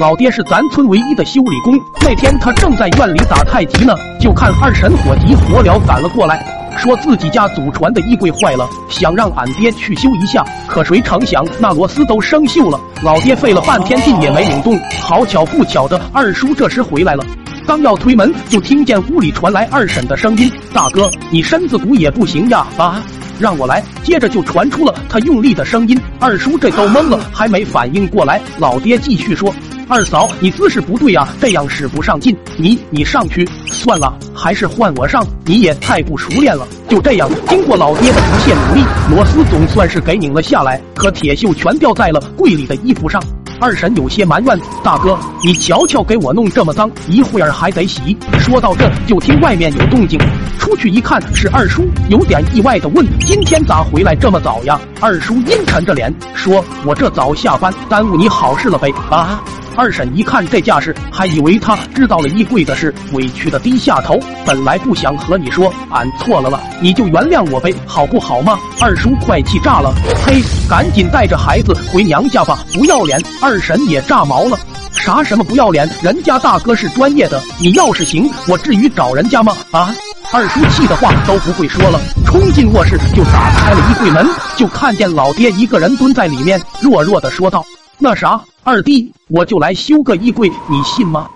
老爹是咱村唯一的修理工。那天他正在院里打太极呢，就看二婶火急火燎赶了过来，说自己家祖传的衣柜坏了，想让俺爹去修一下。可谁成想那螺丝都生锈了，老爹费了半天劲也没拧动。好巧不巧的，二叔这时回来了。刚要推门，就听见屋里传来二婶的声音：“大哥，你身子骨也不行呀！”啊，让我来。接着就传出了他用力的声音。二叔这都懵了，还没反应过来。老爹继续说：“二嫂，你姿势不对呀，这样使不上劲。你你上去算了，还是换我上。你也太不熟练了。”就这样，经过老爹的不懈努力，螺丝总算是给拧了下来，可铁锈全掉在了柜里的衣服上。二婶有些埋怨：“大哥，你瞧瞧，给我弄这么脏，一会儿还得洗。”说到这，就听外面有动静，出去一看是二叔，有点意外的问：“今天咋回来这么早呀？”二叔阴沉着脸说：“我这早下班，耽误你好事了呗。”啊！二婶一看这架势，还以为他知道了衣柜的事，委屈的低下头。本来不想和你说，俺错了了，你就原谅我呗，好不好吗？二叔快气炸了，嘿，赶紧带着孩子回娘家吧，不要脸！二婶也炸毛了，啥什么不要脸？人家大哥是专业的，你要是行，我至于找人家吗？啊！二叔气的话都不会说了，冲进卧室就打开了衣柜门，就看见老爹一个人蹲在里面，弱弱的说道：“那啥。”二弟，我就来修个衣柜，你信吗？